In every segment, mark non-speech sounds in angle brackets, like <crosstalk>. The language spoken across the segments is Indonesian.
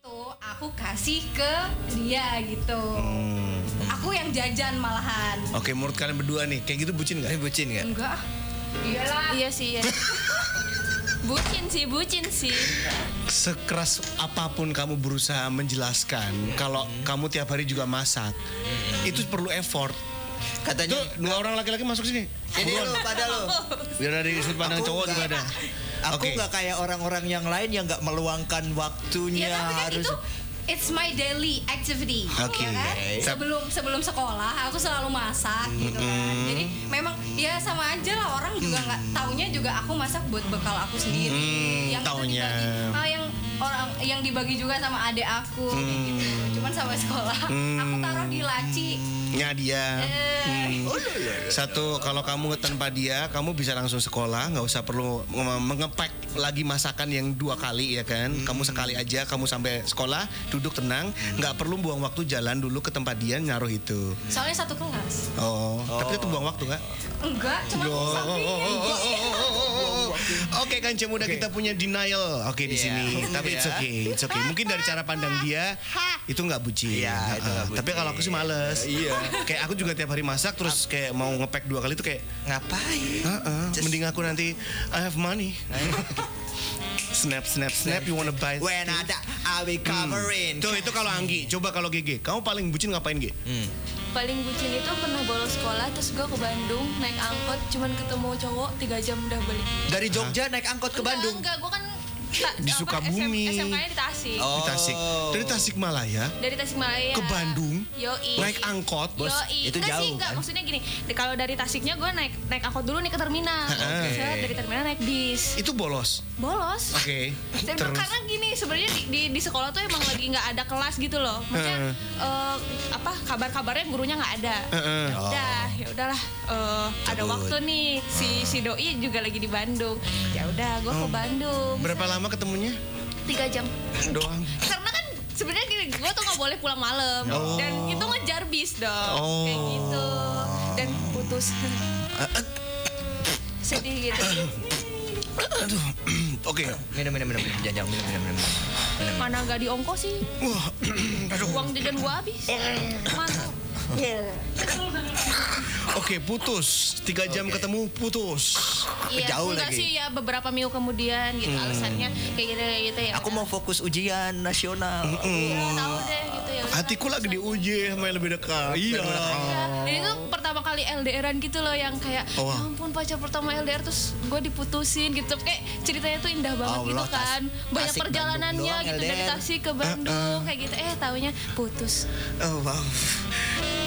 itu aku kasih ke dia gitu. Aku yang jajan malahan. Oke, menurut kalian berdua nih, kayak gitu bucin nggak? Ini bucin nggak? Enggak. Iyalah. Iya sih, iya. <laughs> bucin sih, bucin sih. Sekeras apa pun kamu berusaha menjelaskan kalau kamu tiap hari juga masak, itu perlu effort. Katanya Tuh, dua orang laki-laki masuk sini. Ini lo pada lo. Biar dari sudut pandang Aku cowok juga ada. Aku Oke. nggak kayak orang-orang yang lain yang nggak meluangkan waktunya Ya tapi kan harus itu it's my daily activity. Oke. Ya kan? Sebelum sebelum sekolah aku selalu masak gitu kan. Jadi memang ya sama aja lah orang juga nggak taunya juga aku masak buat bekal aku sendiri. Hmm, yang itu taunya. dibagi- yang orang yang dibagi juga sama adik aku kayak gitu. Cuman sampai sekolah aku taruh di laci. Nya dia. Eh, Hmm. Satu, kalau kamu tanpa dia, kamu bisa langsung sekolah, nggak usah perlu menge- mengepek lagi masakan yang dua kali ya kan. Kamu sekali aja, kamu sampai sekolah, duduk tenang, nggak perlu buang waktu jalan dulu ke tempat dia naruh itu. soalnya satu kelas. Oh, tapi itu buang waktu nggak? Enggak, cuma Oh. Oke kan Cem udah kita punya denial. Oke di Iya. sini. Tapi it's Iya. okay It's okay. Mungkin dari cara pandang dia Itu nggak bucin. Iya, itu Tapi kalau aku sih males. Iya. Kayak aku juga tiap hari masak Terus kayak mau ngepek dua kali tuh kayak ngapain? "Ah, ah, Just- Mending aku nanti I have money Snap snap snap You wanna buy When ada I will coverin. Tuh itu kalau Anggi Coba kalau GG Kamu paling bucin ngapain G? Hmm. Paling bucin itu pernah bolos sekolah, terus gue ke Bandung naik angkot, cuman ketemu cowok tiga jam udah balik. Dari Jogja naik angkot ke Bandung. Enggak, gue kan ta- Di Sukabumi. SM, SMK-nya di Tasik. Oh. Di Tasik Dari Tasikmalaya Dari Tasikmalaya. Ke Bandung Yoi. Naik angkot Bos, Yoi. itu enggak sih, jauh, enggak. kan? Maksudnya gini, di- kalau dari Tasiknya gue naik naik angkot dulu nih ke terminal. Oke. Set, dari terminal naik bis. Itu bolos Bolos. Oke Dan Terus karena gini sebenarnya di, di, di sekolah tuh emang lagi nggak ada kelas gitu loh. Maksudnya Heeh. eh, apa kabar-kabarnya gurunya nggak ada. Heeh. Ya udah, ya udahlah. eh, ada waktu nih si si doi juga lagi di Bandung. Ya udah, gue ke Bandung. Berapa lama ketemunya? Tiga jam. <laughs> Doang Karena kan sebenarnya gini, gue tuh nggak boleh pulang malam Oh. dan itu ngejar bis dong, Oh. kayak gitu. Dan putus. <laughs> Sedih gitu. Aduh <clears throat> Oke Minum minum minum. Jangan minum minum minum. minum. Mana gak diongkos sih? Wah <clears throat> Aduh Uang jajan gue habis. <clears throat> Mana? Oke putus Tiga jam Oke. ketemu putus Iya, Jauh enggak lagi. sih ya beberapa minggu kemudian gitu alasannya kayak gitu kayak gitu ya. Aku mau fokus ujian nasional. Iya, tahu deh gitu ya. Hatiku lagi diuji sama yang lebih dekat Iya Dan itu pertama kali LDRan gitu loh yang kayak Oh, wow. ya ampun pacar pertama LDR terus gue diputusin gitu kayak ceritanya tuh indah banget Allah, gitu kan banyak perjalanannya Bandung gitu dari LDR. Tasik ke Bandung kayak gitu eh taunya putus Oh wow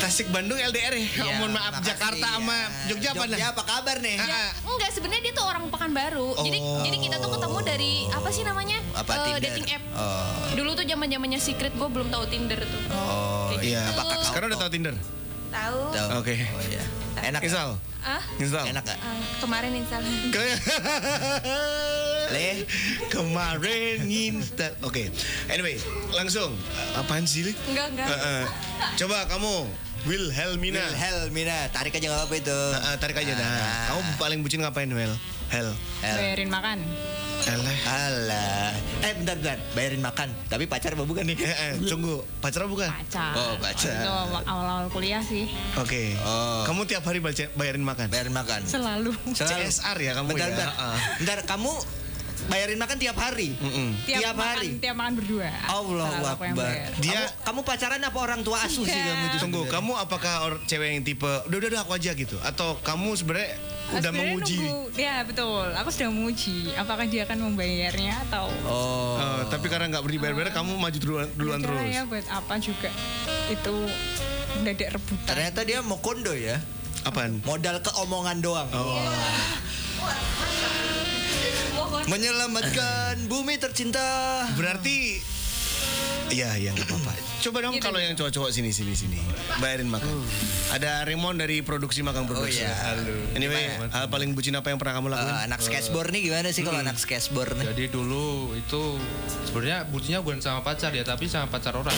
Tasik Bandung LDR ya Iya, Mohon maaf makasih Jakarta ya. sama Jogja apa Jogja dah? apa kabar nih? Ya enggak sebenarnya dia tuh orang Pekanbaru jadi Oh. jadi kita tuh ketemu dari apa sih namanya Apa Eh, Tinder? dating app Oh. dulu tuh zaman zamannya secret gue belum tahu Tinder tuh Oh, Kayak Iya gitu. Apakah Sekarang udah tahu Tinder? tahu Tahu. Oke. Oh iya. Enak. Install ah Install Enak gak? Ah, kemarin install Ke- <laughs> Le. Kemarin install Oke Anyway Langsung Apaan sih Li? enggak enggak Eh, eh. Coba kamu Wilhelmina Wilhelmina, tarik aja nggak apa itu. Eh, Tarik aja dah Ah. Kamu paling bucin ngapain Wel? Hel Hel. bayarin makan Eleh Alah. Eh bentar bentar, bayarin makan. Tapi pacar apa bukan nih? Eh, eh, tunggu, pacaran bukan? pacar Oh, pacar. itu awal-awal kuliah sih Oke. Oh. Kamu tiap hari baca, bayarin makan? Bayarin makan. selalu Selalu. CSR ya kamu bentar, ya? Bentar, Ah. bentar, kamu bayarin makan tiap hari? Mm-mm. tiap, Tiap makan, hari? tiap makan berdua Allah Akbar. Dia- kamu, kamu pacaran apa orang tua asuh sih Iya. kamu itu? Tunggu, kamu apakah or- cewek yang tipe udah udah aku aja gitu atau kamu sebenarnya udah Sebenarnya menguji? nunggu- ya betul aku sudah menguji apakah dia akan membayarnya atau Oh. Eh, tapi karena nggak beri bayar kamu maju duluan, duluan terus. ya buat apa juga itu dadak rebutan Ternyata dia mau kondo ya. Apaan? Modal ke omongan doang. Oh. Menyelamatkan bumi tercinta. Berarti Iya, iya nggak apa-apa. Coba dong Gitu, kalau yang cowok-cowok sini sini sini. Bayarin makan. Ada Raymond dari produksi makan produksi. Oh, iya. Halo. Anyway, Gimana? hal paling bucin apa yang pernah kamu lakuin? Eh, anak skateboard nih gimana sih kalau Hmm. anak skateboard nih? Jadi dulu itu sebenarnya bucinnya bukan sama pacar ya, tapi sama pacar orang.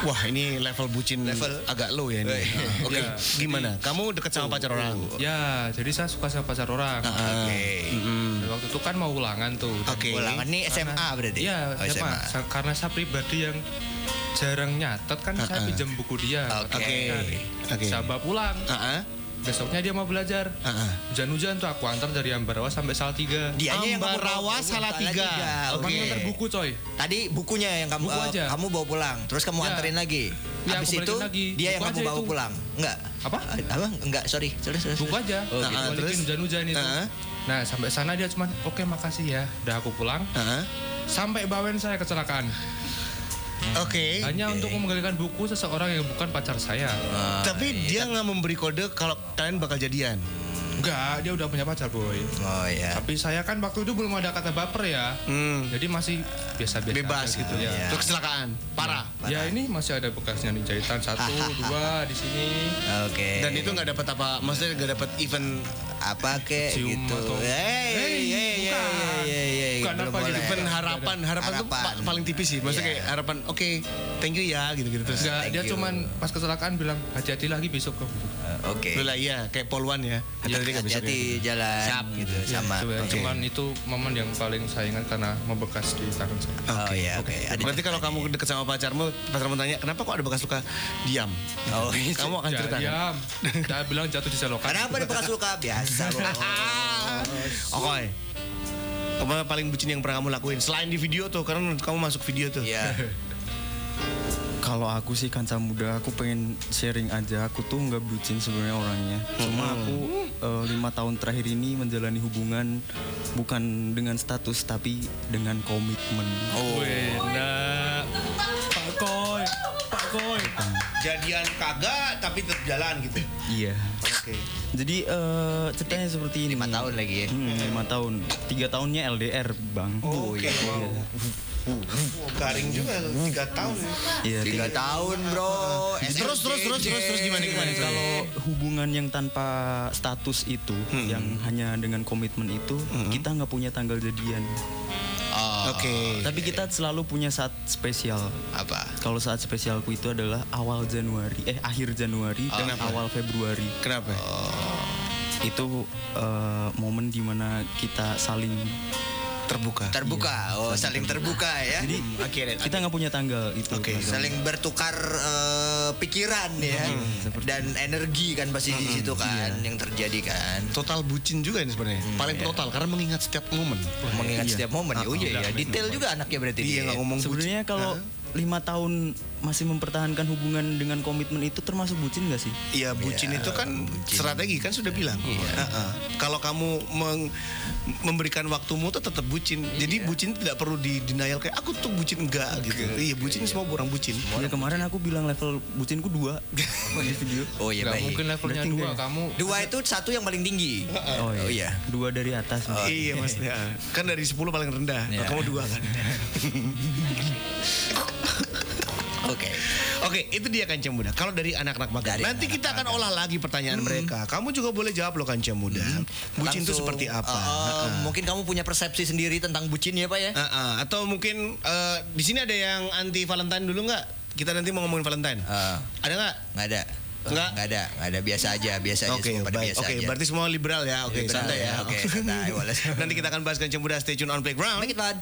Wah ini level bucin Level- agak low ya ini. Weh. Ah, Oke, Iya. gimana? Kamu deket sama pacar orang? Ya, jadi saya suka sama pacar orang. Oke. Dan waktu itu kan mau ulangan tuh. Oke. Ulangan nih SMA berarti? Iya, Oh, SMA. Karena saya pribadi yang jarang nyatet kan saya pinjam buku dia. Oke. Kan. Oke. Saya bawa pulang. Ah, ah, Besoknya dia mau belajar. ah. Hujan-hujan tuh aku antar dari Ambarawa sampai Salatiga. Dianya yang kamu Ambarawa Salatiga. Oke. Ngantar buku coy. Tadi bukunya yang kamu Buku eh, aja. kamu bawa pulang, terus kamu Ya. anterin lagi. Ya, Habis aku itu lagi. dia yang Buku kamu aja bawa itu. pulang. Enggak. Apa? Ah, Apa? Enggak, sorry. Sorry, sorry. Buku aja. Oh, Ah, gitu. terus? hujan-hujan itu. Ah. Nah, sampai sana dia cuman oke makasih ya. Udah aku pulang. Ah. Sampai bawain saya kecelakaan. Oke. Hanya Oke. untuk mengembalikan buku seseorang yang bukan pacar saya. Ah, Tapi dia nggak memberi kode kalau kalian bakal jadian. Enggak, dia udah punya pacar boy. Oh ya. Tapi saya kan waktu itu belum ada kata baper ya. Hmm. Jadi masih biasa-biasa Bebas gitu. ya. Iya. Terus kecelakaan, parah. Ya ini masih ada bekasnya nih jahitan satu, <laughs> dua di sini. Oke. Dan itu nggak dapat apa? Maksudnya nggak dapat event apa kek Cium gitu. Hey, hey, Hey, hey, bukan. hey, hey, hey, Bukan apa gitu, event harapan harapan, tuh paling tipis sih. Maksudnya Iya. kayak harapan oke, thank you ya gitu-gitu terus. Enggak, Thank dia you. cuman pas kecelakaan bilang hati-hati lagi besok kok. Eh, Oke. Lu lah iya, kayak poluan ya. Hati-hati bisa. Hati-hati jalan Siap. gitu Ya, sama. ya. Oke. Cuman itu momen yang paling saya ingat karena membekas di tangan saya. Oh iya, oke. Ada Berarti kalau kamu deket sama pacarmu, pacarmu tanya, kenapa kok ada bekas luka? Diam. Oh, kamu akan Ya, cerita. kan? diam. Dia bilang jatuh di selokan. Kenapa ada bekas luka? Biasa. <laughs> Oke. Apa paling bucin yang pernah kamu lakuin? Selain di video tuh, karena kamu masuk video tuh. Iya. <laughs> Kalau aku sih kanca muda, aku pengen sharing aja. Aku tuh nggak bucin sebenarnya orangnya. Cuma aku eh, lima tahun terakhir ini menjalani hubungan bukan dengan status tapi dengan komitmen. Oh. Enak. Pak Koy, Pak Koy. Jadian kagak, tapi tetap jalan gitu. Iya. Oke. Jadi eh, ceritanya seperti ini. Lima tahun lagi ya. Hmm, lima tahun. Tiga tahunnya LDR, bang. Oke. Garing juga tiga tahun. Iya. Tiga tahun, bro. Terus terus terus terus terus gimana gimana? Kalau hubungan yang tanpa status itu, yang hanya dengan komitmen itu, kita nggak punya tanggal jadian. Oh, Oke. Tapi kita selalu punya saat spesial. apa? Kalau saat spesialku itu adalah awal Januari, eh akhir Januari dan Kenapa? awal Februari. Kenapa? Itu eh, momen di mana kita saling Terbuka. Terbuka. Oh, saling terbuka ya. Jadi Akhirnya. kita nggak punya tanggal itu. Oke. tanggal. saling bertukar eh, pikiran ya dan energi kan pasti di situ kan yang terjadi kan Total bucin juga ini sebenarnya. Paling total karena mengingat setiap momen. mengingat Iya. setiap momen ya oh iya ya detail juga anaknya berarti Iya dia. nggak ngomong. Sebenarnya kalau lima tahun masih mempertahankan hubungan dengan komitmen itu termasuk bucin gak sih? Iya bucin itu kan strategi kan sudah bilang. Heeh. Kalau kamu meng- memberikan waktumu tuh tetap bucin. Jadi bucin tidak perlu di denial kayak aku tuh bucin enggak gitu. Iya bucin semua orang bucin. Ya kemarin aku bilang level bucinku dua <laughs> di video. oh iya Nggak baik mungkin levelnya Berarti dua, ya? kamu dua itu satu yang paling tinggi Oh iya. oh iya Dua dari atas. Iya maksudnya. Kan dari 10 paling rendah. Iya. Kamu dua kan. <laughs> oke Oke, itu dia Kanca Muda. Kalau dari anak-anak magang. Dari Nanti anak-anak kita akan olah lagi pertanyaan mereka. Kamu juga boleh jawab loh Kanca Muda. Bucin itu seperti apa? eh, Heeh. mungkin kamu punya persepsi sendiri tentang bucin ya pak ya Heeh. Atau mungkin eh, di sini ada yang anti Valentine dulu nggak? Kita nanti mau ngomongin Valentine. Eh, Ada nggak? nggak ada Nggak? nggak ada nggak ada biasa aja biasa aja Oke, semua pada biasa Oke, aja berarti semua liberal ya. Oke, Liberal santai ya. ya, oke, santai, <laughs> boleh. Nanti kita akan bahas Kanca Muda. Stay tune on Playground. Make it fun.